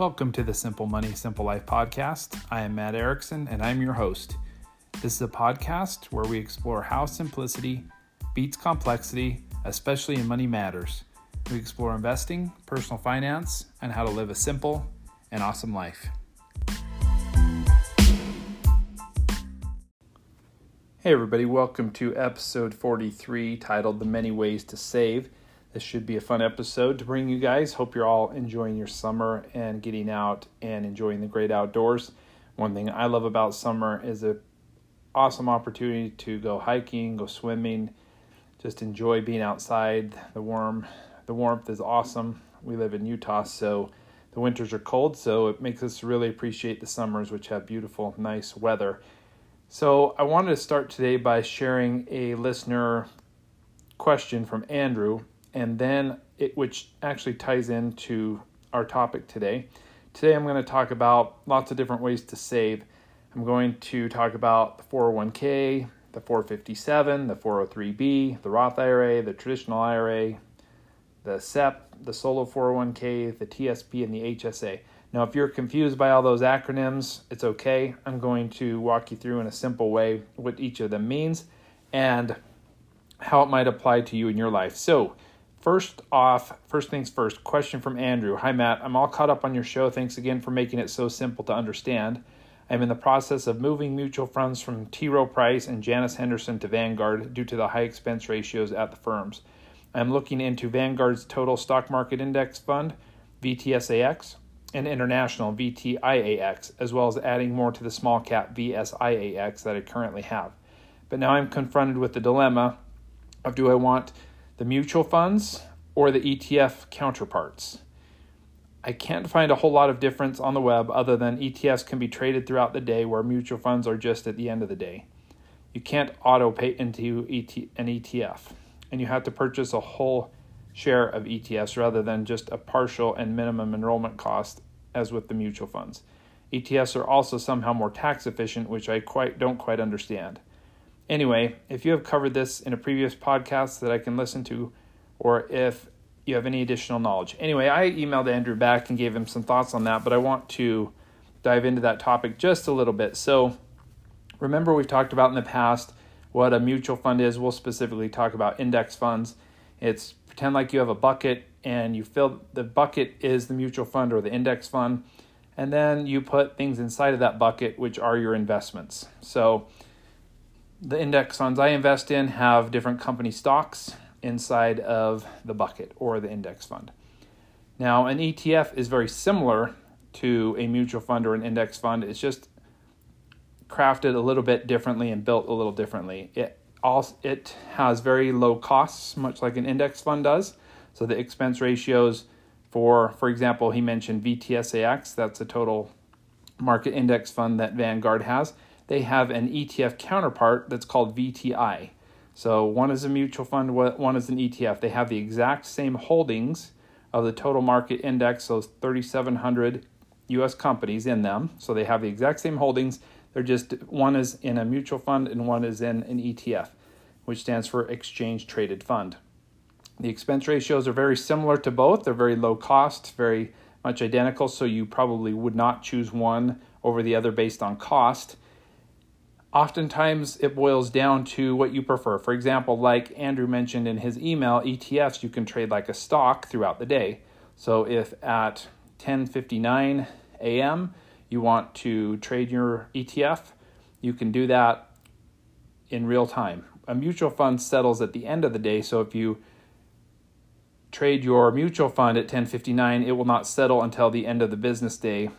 Welcome to the Simple Money, Simple Life podcast. I am Matt Erickson and I'm your host. This is a podcast where we explore how simplicity beats complexity, especially in money matters. We explore investing, personal finance, and how to live a simple and awesome life. Hey, everybody, welcome to episode 43 titled The Many Ways to Save. This should be a fun episode to bring you guys. Hope you're all enjoying your summer and getting out and enjoying the great outdoors. One thing I love about summer is a awesome opportunity to go hiking, go swimming, just enjoy being outside. The warm the warmth is awesome. We live in Utah, so the winters are cold, so it makes us really appreciate the summers which have beautiful, nice weather. So, I wanted to start today by sharing a listener question from Andrew and then it which actually ties into our topic today. Today I'm going to talk about lots of different ways to save. I'm going to talk about the 401k, the 457, the 403b, the Roth IRA, the traditional IRA, the SEP, the solo 401k, the TSP, and the HSA. Now, if you're confused by all those acronyms, it's okay. I'm going to walk you through in a simple way what each of them means and how it might apply to you in your life. So, First off, first things first, question from Andrew. Hi, Matt. I'm all caught up on your show. Thanks again for making it so simple to understand. I'm in the process of moving mutual funds from T. Rowe Price and Janus Henderson to Vanguard due to the high expense ratios at the firms. I'm looking into Vanguard's Total Stock Market Index Fund, VTSAX, and International VTIAX, as well as adding more to the small cap VSIAX that I currently have. But now I'm confronted with the dilemma of do I want the mutual funds or the ETF counterparts. I can't find a whole lot of difference on the web other than ETFs can be traded throughout the day where mutual funds are just at the end of the day. You can't auto pay into an ETF, and you have to purchase a whole share of ETFs rather than just a partial and minimum enrollment cost as with the mutual funds. ETFs are also somehow more tax efficient, which I quite don't quite understand. Anyway, if you have covered this in a previous podcast that I can listen to, or if you have any additional knowledge. Anyway, I emailed Andrew back and gave him some thoughts on that, but I want to dive into that topic just a little bit. So, remember, we've talked about in the past what a mutual fund is. We'll specifically talk about index funds. It's pretend like you have a bucket and you fill the bucket is the mutual fund or the index fund, and then you put things inside of that bucket, which are your investments. So, the index funds I invest in have different company stocks inside of the bucket or the index fund. Now, an ETF is very similar to a mutual fund or an index fund. It's just crafted a little bit differently and built a little differently. It also it has very low costs, much like an index fund does. So the expense ratios for, for example, he mentioned VTSAX. That's a total market index fund that Vanguard has they have an ETF counterpart that's called VTI. So one is a mutual fund, one is an ETF. They have the exact same holdings of the total market index, those 3,700 US companies in them. So they have the exact same holdings. They're just one is in a mutual fund and one is in an ETF, which stands for exchange traded fund. The expense ratios are very similar to both. They're very low cost, very much identical. So you probably would not choose one over the other based on cost oftentimes it boils down to what you prefer. For example, like Andrew mentioned in his email, ETFs you can trade like a stock throughout the day. So if at 10:59 a.m. you want to trade your ETF, you can do that in real time. A mutual fund settles at the end of the day, so if you trade your mutual fund at 10:59, it will not settle until the end of the business day,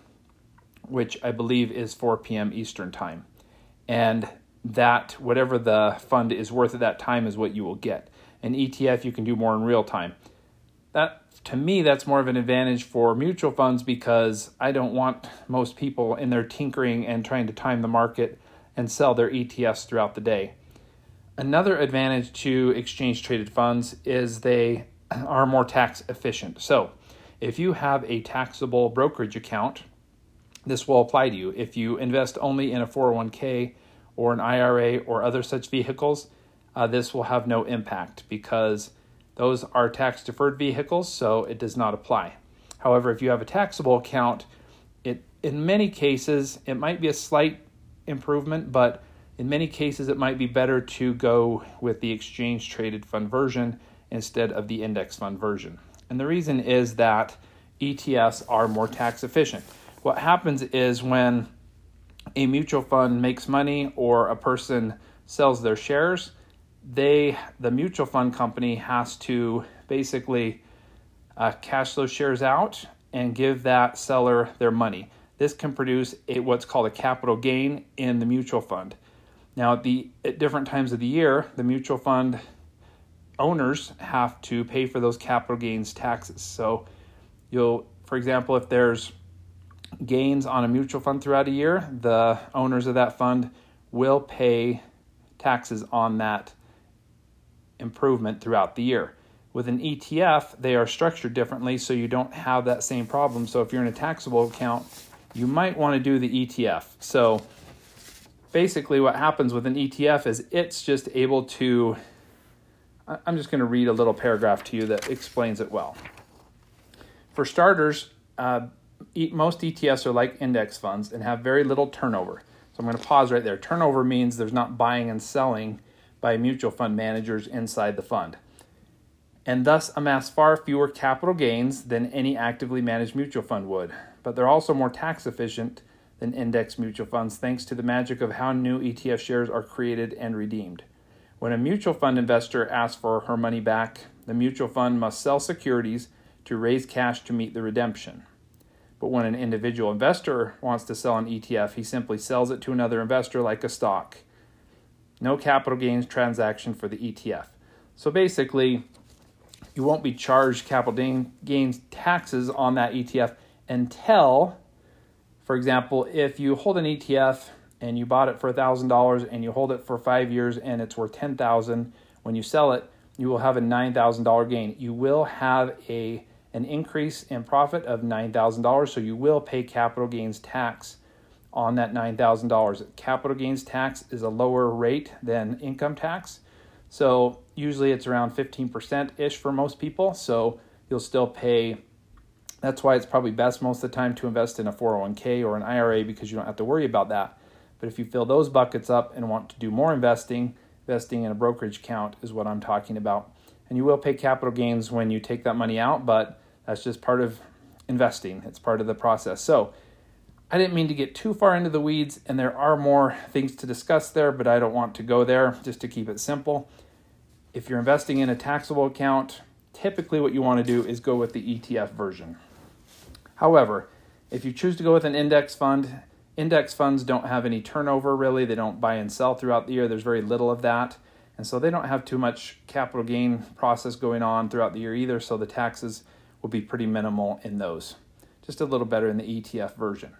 which I believe is 4 p.m. Eastern Time and that whatever the fund is worth at that time is what you will get. An ETF you can do more in real time. That to me that's more of an advantage for mutual funds because I don't want most people in their tinkering and trying to time the market and sell their ETFs throughout the day. Another advantage to exchange traded funds is they are more tax efficient. So, if you have a taxable brokerage account, this will apply to you. If you invest only in a 401k or an IRA or other such vehicles, uh, this will have no impact because those are tax deferred vehicles, so it does not apply. However, if you have a taxable account, it in many cases it might be a slight improvement, but in many cases it might be better to go with the exchange traded fund version instead of the index fund version. And the reason is that ETFs are more tax efficient. What happens is when a mutual fund makes money or a person sells their shares, they the mutual fund company has to basically uh, cash those shares out and give that seller their money. This can produce a, what's called a capital gain in the mutual fund. Now, at the at different times of the year, the mutual fund owners have to pay for those capital gains taxes. So, you'll, for example, if there's gains on a mutual fund throughout a year, the owners of that fund will pay taxes on that improvement throughout the year. With an ETF, they are structured differently, so you don't have that same problem. So if you're in a taxable account, you might want to do the ETF. So basically, what happens with an ETF is it's just able to. I'm just going to read a little paragraph to you that explains it well. For starters, uh, most ETFs are like index funds and have very little turnover. So I'm going to pause right there. Turnover means there's not buying and selling by mutual fund managers inside the fund and thus amass far fewer capital gains than any actively managed mutual fund would. But they're also more tax efficient than index mutual funds thanks to the magic of how new ETF shares are created and redeemed. When a mutual fund investor asks for her money back, the mutual fund must sell securities to raise cash to meet the redemption. But when an individual investor wants to sell an ETF, he simply sells it to another investor like a stock. No capital gains transaction for the ETF. So basically, you won't be charged capital gains taxes on that ETF until, for example, if you hold an ETF and you bought it for $1,000 and you hold it for five years and it's worth 10,000, when you sell it, you will have a $9,000 gain. You will have a an increase in profit of $9,000, so you will pay capital gains tax on that $9,000. Capital gains tax is a lower rate than income tax. So usually it's around 15% ish for most people. So you'll still pay. That's why it's probably best most of the time to invest in a 401k or an IRA because you don't have to worry about that. But if you fill those buckets up and want to do more investing, investing in a brokerage account is what I'm talking about. And you will pay capital gains when you take that money out, but that's just part of investing. It's part of the process. So I didn't mean to get too far into the weeds, and there are more things to discuss there, but I don't want to go there just to keep it simple. If you're investing in a taxable account, typically what you want to do is go with the ETF version. However, if you choose to go with an index fund, index funds don't have any turnover really. They don't buy and sell throughout the year. There's very little of that. And so they don't have too much capital gain process going on throughout the year either. So the taxes will be pretty minimal in those. Just a little better in the ETF version.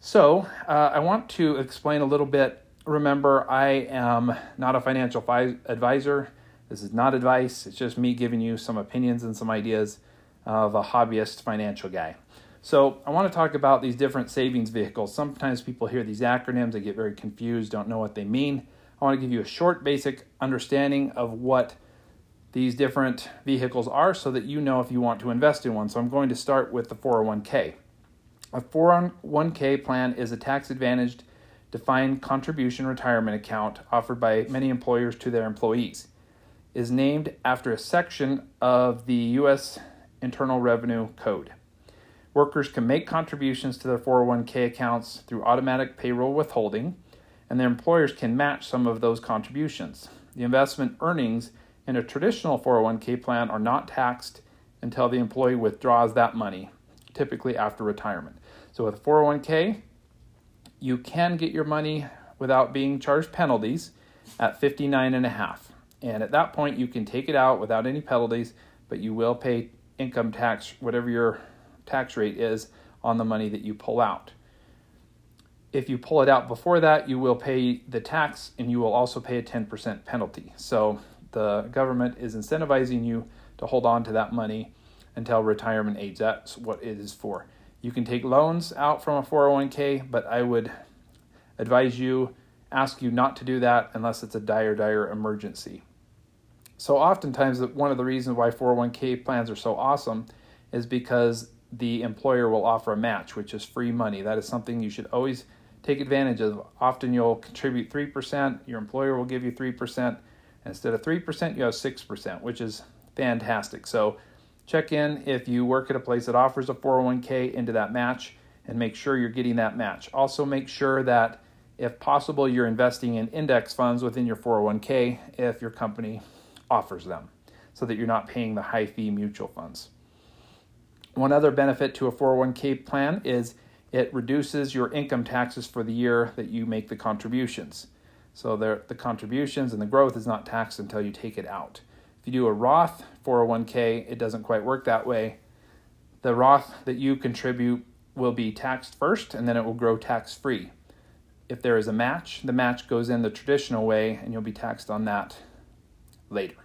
So, uh, I want to explain a little bit. Remember, I am not a financial fi- advisor. This is not advice, it's just me giving you some opinions and some ideas of a hobbyist financial guy. So, I want to talk about these different savings vehicles. Sometimes people hear these acronyms, they get very confused, don't know what they mean. I want to give you a short, basic understanding of what these different vehicles are so that you know if you want to invest in one. So, I'm going to start with the 401k. A 401k plan is a tax advantaged defined contribution retirement account offered by many employers to their employees. It is named after a section of the U.S. Internal Revenue Code. Workers can make contributions to their 401k accounts through automatic payroll withholding, and their employers can match some of those contributions. The investment earnings in a traditional 401k plan are not taxed until the employee withdraws that money, typically after retirement. So with 401k, you can get your money without being charged penalties at 59 and a half. And at that point you can take it out without any penalties, but you will pay income tax whatever your tax rate is on the money that you pull out. If you pull it out before that, you will pay the tax and you will also pay a 10% penalty. So the government is incentivizing you to hold on to that money until retirement age. That's what it is for. You can take loans out from a 401k, but I would advise you, ask you not to do that unless it's a dire, dire emergency. So, oftentimes, one of the reasons why 401k plans are so awesome is because the employer will offer a match, which is free money. That is something you should always take advantage of. Often you'll contribute 3%, your employer will give you 3%. Instead of 3%, you have 6%, which is fantastic. So check in if you work at a place that offers a 401k into that match and make sure you're getting that match. Also, make sure that if possible, you're investing in index funds within your 401k if your company offers them so that you're not paying the high fee mutual funds. One other benefit to a 401k plan is it reduces your income taxes for the year that you make the contributions. So the contributions and the growth is not taxed until you take it out. If you do a Roth 401k, it doesn't quite work that way. The Roth that you contribute will be taxed first and then it will grow tax free. If there is a match, the match goes in the traditional way and you'll be taxed on that later.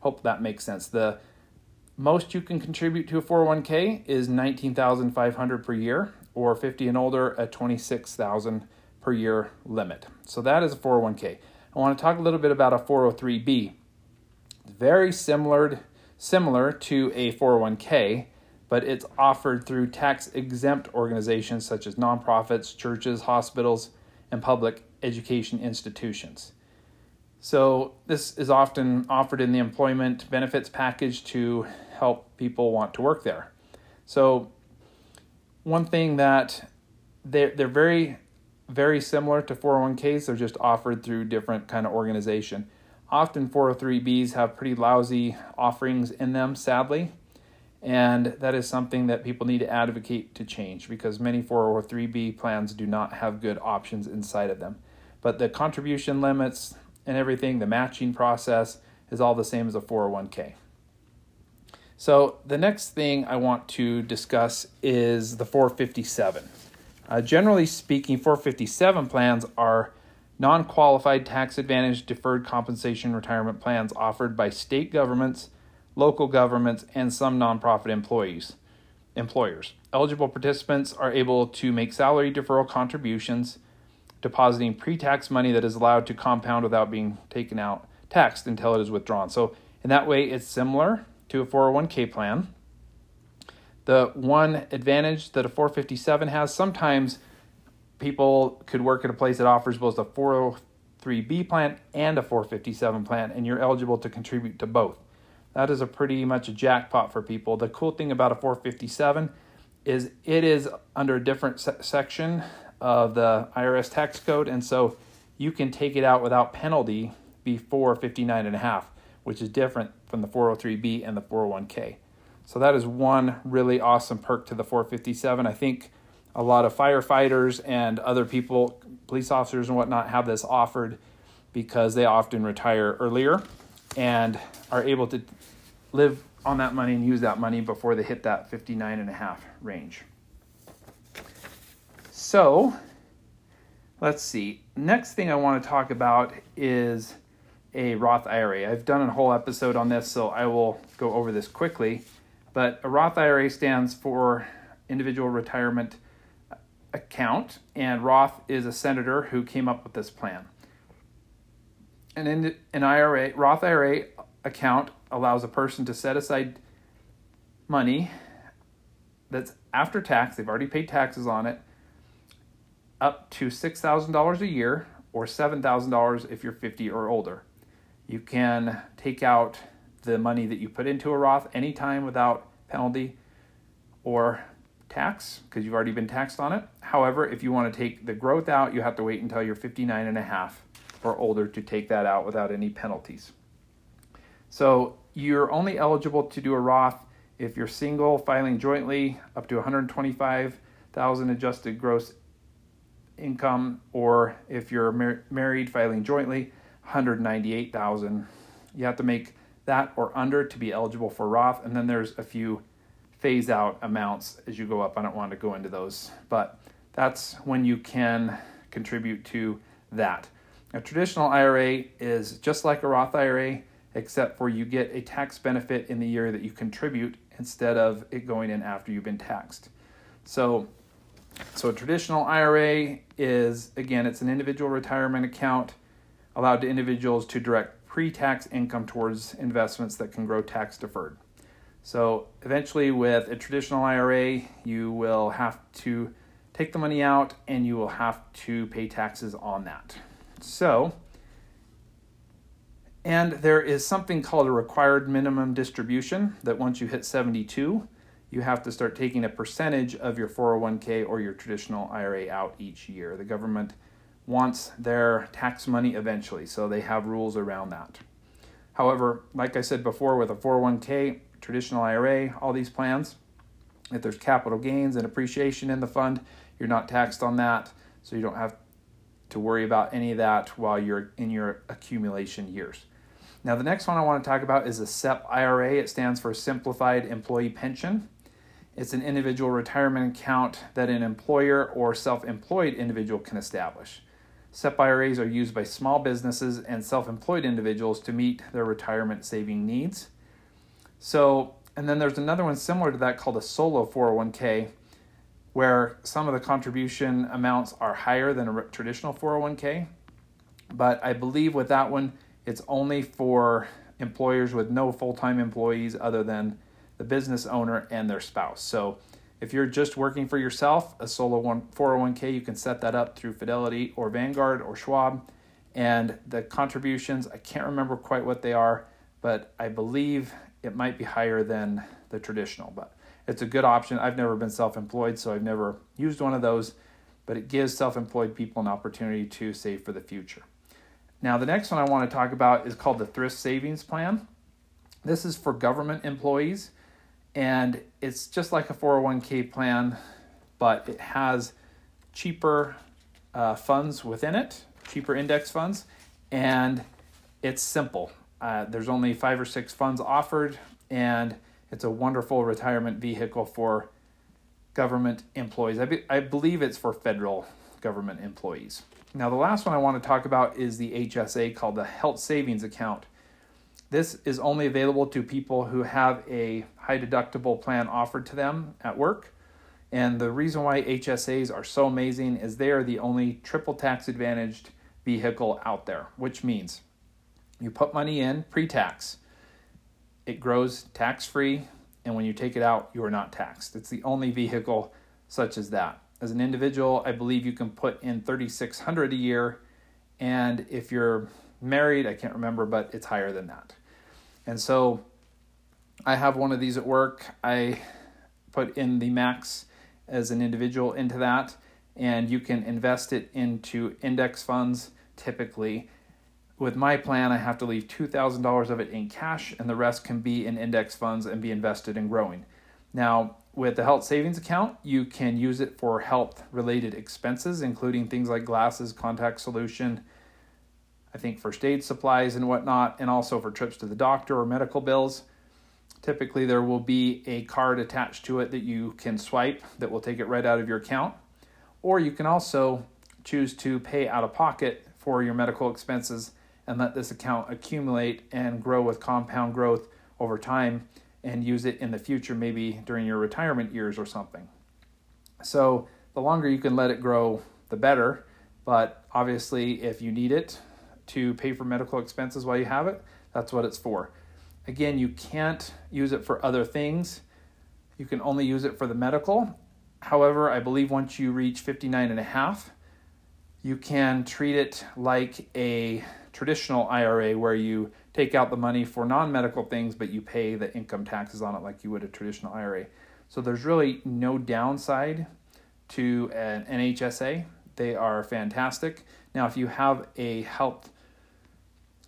Hope that makes sense. The most you can contribute to a 401k is 19,500 per year or 50 and older at 26,000 per year limit. So that is a 401k. I want to talk a little bit about a 403b. Very similar similar to a 401k, but it's offered through tax exempt organizations such as nonprofits, churches, hospitals, and public education institutions. So, this is often offered in the employment benefits package to help people want to work there. So, one thing that they're, they're very, very similar to 401ks, they're just offered through different kind of organization. Often 403bs have pretty lousy offerings in them, sadly, and that is something that people need to advocate to change because many 403b plans do not have good options inside of them. But the contribution limits, and everything, the matching process is all the same as a 401k. So, the next thing I want to discuss is the 457. Uh, generally speaking, 457 plans are non qualified tax advantage deferred compensation retirement plans offered by state governments, local governments, and some nonprofit employees. Employers. Eligible participants are able to make salary deferral contributions depositing pre tax money that is allowed to compound without being taken out taxed until it is withdrawn. So, in that way, it's similar to a 401k plan. The one advantage that a 457 has sometimes people could work at a place that offers both a 403b plan and a 457 plan, and you're eligible to contribute to both. That is a pretty much a jackpot for people. The cool thing about a 457 is it is under a different se- section of the IRS tax code, and so you can take it out without penalty before 59 and a half, which is different from the 403b and the 401k. So that is one really awesome perk to the 457. I think a lot of firefighters and other people, police officers and whatnot, have this offered because they often retire earlier and are able to live on that money and use that money before they hit that 59 and a half range. So, let's see. Next thing I want to talk about is a Roth IRA. I've done a whole episode on this, so I will go over this quickly. But a Roth IRA stands for Individual Retirement Account, and Roth is a senator who came up with this plan. And in an IRA, Roth IRA account allows a person to set aside money that's after tax, they've already paid taxes on it, up to $6,000 a year or $7,000 if you're 50 or older. You can take out the money that you put into a Roth anytime without penalty or tax because you've already been taxed on it. However, if you want to take the growth out, you have to wait until you're 59 and a half or older to take that out without any penalties. So you're only eligible to do a Roth if you're single, filing jointly, up to 125,000 adjusted gross income, or if you're mar- married filing jointly, 198,000. You have to make that or under to be eligible for Roth, and then there's a few phase out amounts as you go up. I don't want to go into those, but that's when you can contribute to that. A traditional IRA is just like a Roth IRA, except for you get a tax benefit in the year that you contribute instead of it going in after you've been taxed. So so a traditional IRA is again it's an individual retirement account allowed to individuals to direct pre-tax income towards investments that can grow tax deferred. So eventually, with a traditional IRA, you will have to take the money out and you will have to pay taxes on that. So, and there is something called a required minimum distribution that once you hit 72, you have to start taking a percentage of your 401k or your traditional IRA out each year. The government wants their tax money eventually, so they have rules around that. However, like I said before, with a 401k, traditional IRA, all these plans, if there's capital gains and appreciation in the fund, you're not taxed on that, so you don't have to worry about any of that while you're in your accumulation years. Now, the next one I want to talk about is a SEP IRA. It stands for Simplified Employee Pension. It's an individual retirement account that an employer or self employed individual can establish. SEP IRAs are used by small businesses and self employed individuals to meet their retirement saving needs. So, and then there's another one similar to that called a solo 401k, where some of the contribution amounts are higher than a traditional 401k. But I believe with that one, it's only for employers with no full time employees other than the business owner and their spouse. So if you're just working for yourself, a solo 401k, you can set that up through Fidelity or Vanguard or Schwab. And the contributions, I can't remember quite what they are, but I believe it might be higher than the traditional. But it's a good option. I've never been self employed, so I've never used one of those, but it gives self employed people an opportunity to save for the future. Now, the next one I want to talk about is called the Thrift Savings Plan. This is for government employees, and it's just like a 401k plan, but it has cheaper uh, funds within it, cheaper index funds, and it's simple. Uh, there's only five or six funds offered, and it's a wonderful retirement vehicle for government employees. I, be, I believe it's for federal government employees. Now, the last one I want to talk about is the HSA called the Health Savings Account. This is only available to people who have a high deductible plan offered to them at work. And the reason why HSAs are so amazing is they are the only triple tax advantaged vehicle out there, which means you put money in pre tax, it grows tax free, and when you take it out, you are not taxed. It's the only vehicle such as that. As an individual, I believe you can put in 3,600 a year and if you're married, I can't remember, but it's higher than that. And so I have one of these at work. I put in the max as an individual into that and you can invest it into index funds typically. With my plan, I have to leave $2,000 of it in cash, and the rest can be in index funds and be invested in growing. Now, with the health savings account, you can use it for health related expenses, including things like glasses, contact solution, I think first aid supplies and whatnot, and also for trips to the doctor or medical bills. Typically, there will be a card attached to it that you can swipe that will take it right out of your account. Or you can also choose to pay out of pocket for your medical expenses and let this account accumulate and grow with compound growth over time and use it in the future, maybe during your retirement years or something. So, the longer you can let it grow, the better. But obviously, if you need it to pay for medical expenses while you have it, that's what it's for. Again, you can't use it for other things. You can only use it for the medical. However, I believe once you reach 59 and a half, you can treat it like a traditional IRA where you take out the money for non medical things, but you pay the income taxes on it like you would a traditional IRA. So there's really no downside to an NHSA. They are fantastic. Now, if you have a health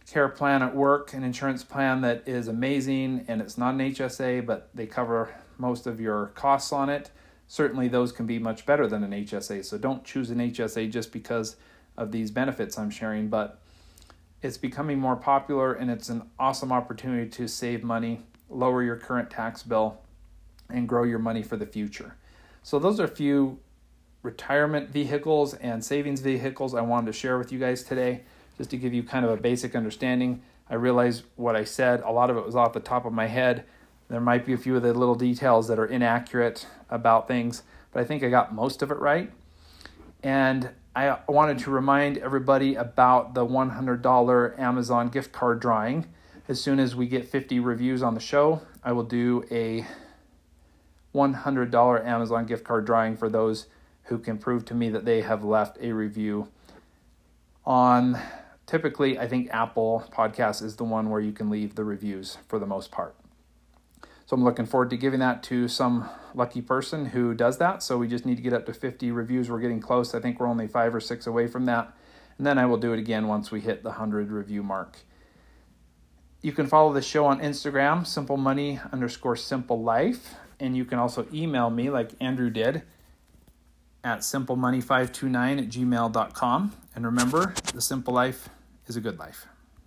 care plan at work, an insurance plan that is amazing and it's not an HSA, but they cover most of your costs on it, certainly those can be much better than an HSA. So don't choose an HSA just because of these benefits I'm sharing, but it's becoming more popular and it's an awesome opportunity to save money, lower your current tax bill, and grow your money for the future. So, those are a few retirement vehicles and savings vehicles I wanted to share with you guys today, just to give you kind of a basic understanding. I realize what I said, a lot of it was off the top of my head. There might be a few of the little details that are inaccurate about things, but I think I got most of it right. And I wanted to remind everybody about the $100 Amazon gift card drawing As soon as we get 50 reviews on the show, I will do a $100 Amazon gift card drawing for those who can prove to me that they have left a review on typically I think Apple Podcast is the one where you can leave the reviews for the most part. So I'm looking forward to giving that to some lucky person who does that. So we just need to get up to 50 reviews. We're getting close. I think we're only 5 or 6 away from that. And then I will do it again once we hit the 100 review mark. You can follow the show on Instagram, simple money underscore simple life. And you can also email me like Andrew did at simplemoney529 at gmail.com. And remember, the simple life is a good life.